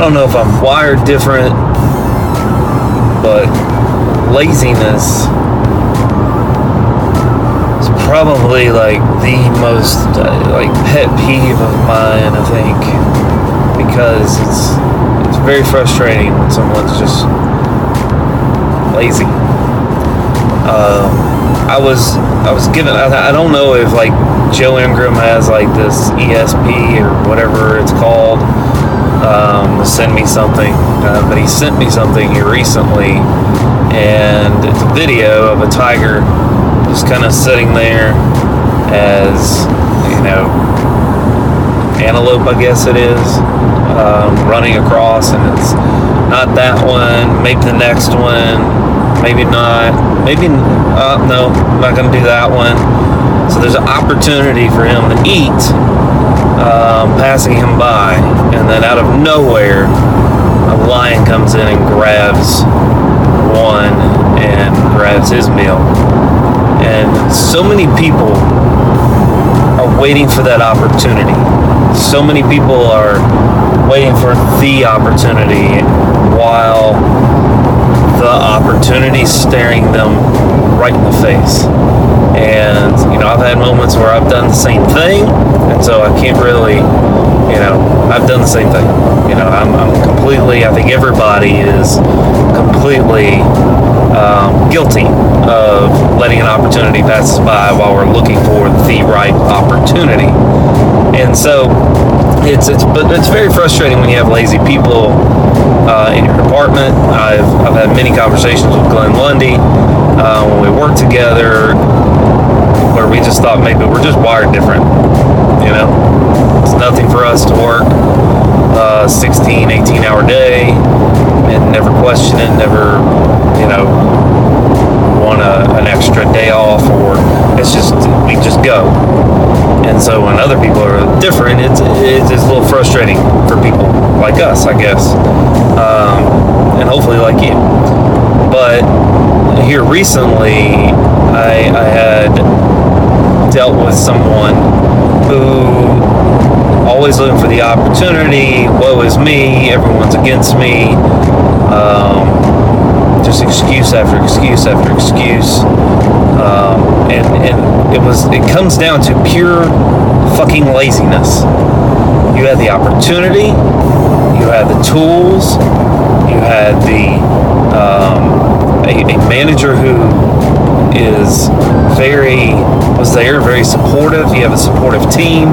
don't know if I'm wired different, but laziness is probably like the most like pet peeve of mine. I think because it's it's very frustrating when someone's just lazy. Um, I was I was given I, I don't know if like Joe Ingram has like this ESP or whatever it's called um, send me something, uh, but he sent me something here recently, and it's a video of a tiger just kind of sitting there as you know antelope, I guess it is, um, running across, and it's not that one, maybe the next one, maybe not, maybe uh, no, I'm not to do that one. So there's an opportunity for him to eat, um, passing him by, and then out of nowhere, a lion comes in and grabs one and grabs his meal. And so many people are waiting for that opportunity. So many people are waiting for the opportunity while the opportunity staring them right in the face. And, you know, I've had moments where I've done the same thing, so I can't really, you know, I've done the same thing. You know, I'm, I'm completely, I think everybody is completely um, guilty of letting an opportunity pass by while we're looking for the right opportunity. And so it's it's but it's very frustrating when you have lazy people uh, in your department. I've I've had many conversations with Glenn Lundy uh, when we worked together, where we just thought maybe we're just wired different. You know, it's nothing for us to work uh, 16, 18 hour day and never question it, never you know want a, an extra day off or it's just we just go. And so when other people are different it's it's, it's a little frustrating for people like us i guess um, and hopefully like you. But here recently i i had dealt with someone who always looking for the opportunity. Woe is me. Everyone's against me. Um, just excuse after excuse after excuse, um, and and it was it comes down to pure fucking laziness. You had the opportunity, you had the tools, you had the um, a, a manager who is very was there, very supportive. You have a supportive team.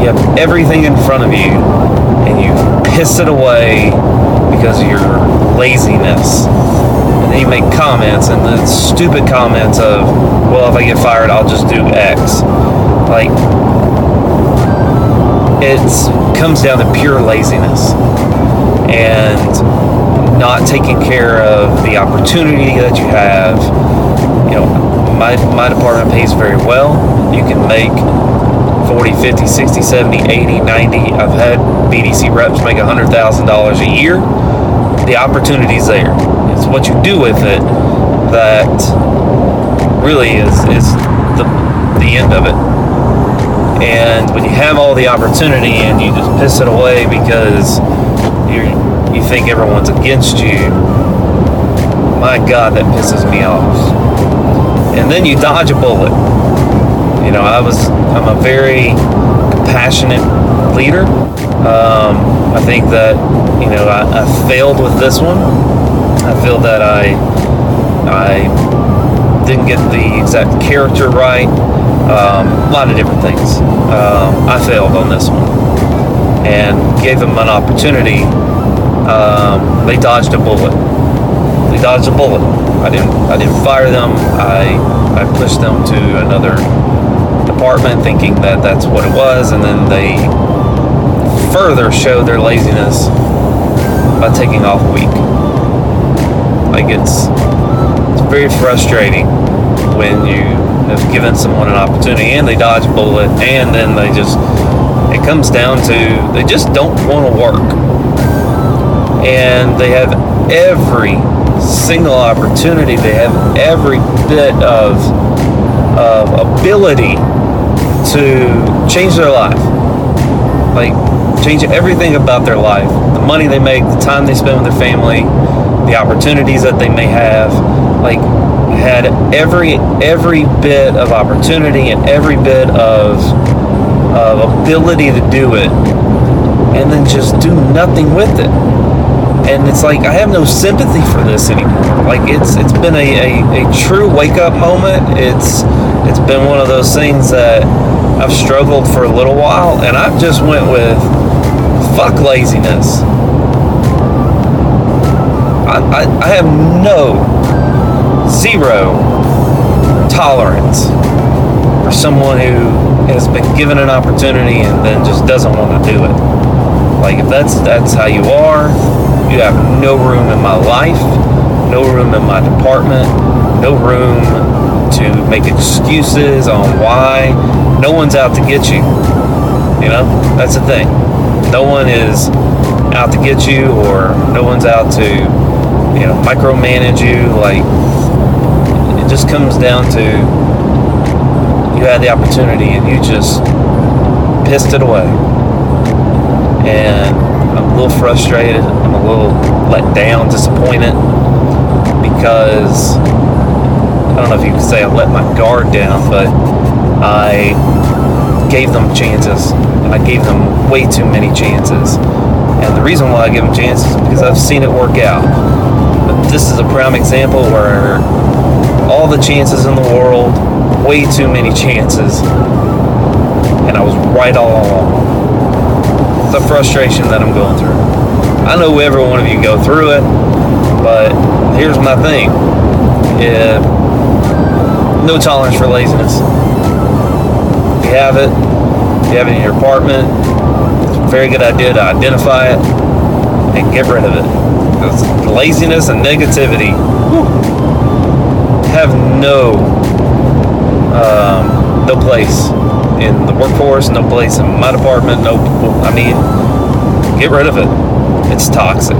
You have everything in front of you, and you piss it away because of your laziness. And then you make comments and the stupid comments of, well, if I get fired, I'll just do X. Like, it comes down to pure laziness and not taking care of the opportunity that you have. You know, my, my department pays very well. You can make 40, 50, 60, 70, 80, 90. I've had BDC reps make $100,000 a year. The opportunity's there. It's what you do with it that really is, is the, the end of it. And when you have all the opportunity and you just piss it away because you you think everyone's against you, my God, that pisses me off. And then you dodge a bullet. You know, I was I'm a very compassionate leader. Um, I think that you know I, I failed with this one. I feel that I I didn't get the exact character right. Um, a lot of different things. Um, I failed on this one and gave them an opportunity. Um, they dodged a bullet. They dodged a bullet. I didn't. I didn't fire them. I I pushed them to another department, thinking that that's what it was, and then they further showed their laziness by taking off a week. Like it's it's very frustrating when you have given someone an opportunity and they dodge a bullet and then they just it comes down to they just don't want to work and they have every single opportunity they have every bit of of ability to change their life like change everything about their life. The money they make, the time they spend with their family, the opportunities that they may have. Like had every every bit of opportunity and every bit of of ability to do it and then just do nothing with it and it's like I have no sympathy for this anymore. Like it's it's been a, a, a true wake up moment. It's it's been one of those things that I've struggled for a little while, and I've just went with fuck laziness. I, I, I have no zero tolerance for someone who has been given an opportunity and then just doesn't want to do it. Like if that's that's how you are, you have no room in my life, no room in my department, no room to make excuses on why. No one's out to get you. You know, that's the thing. No one is out to get you, or no one's out to, you know, micromanage you. Like, it just comes down to you had the opportunity and you just pissed it away. And I'm a little frustrated. I'm a little let down, disappointed because I don't know if you could say I let my guard down, but I gave them chances and I gave them way too many chances. And the reason why I give them chances is because I've seen it work out. But this is a prime example where all the chances in the world, way too many chances, and I was right all along the frustration that I'm going through. I know every one of you go through it, but here's my thing. Yeah, no tolerance for laziness. If you have it, if you have it in your apartment, it's a very good idea to identify it and get rid of it. Because laziness and negativity have no um, no place in the workforce, no place in my department, no, I mean, get rid of it. It's toxic.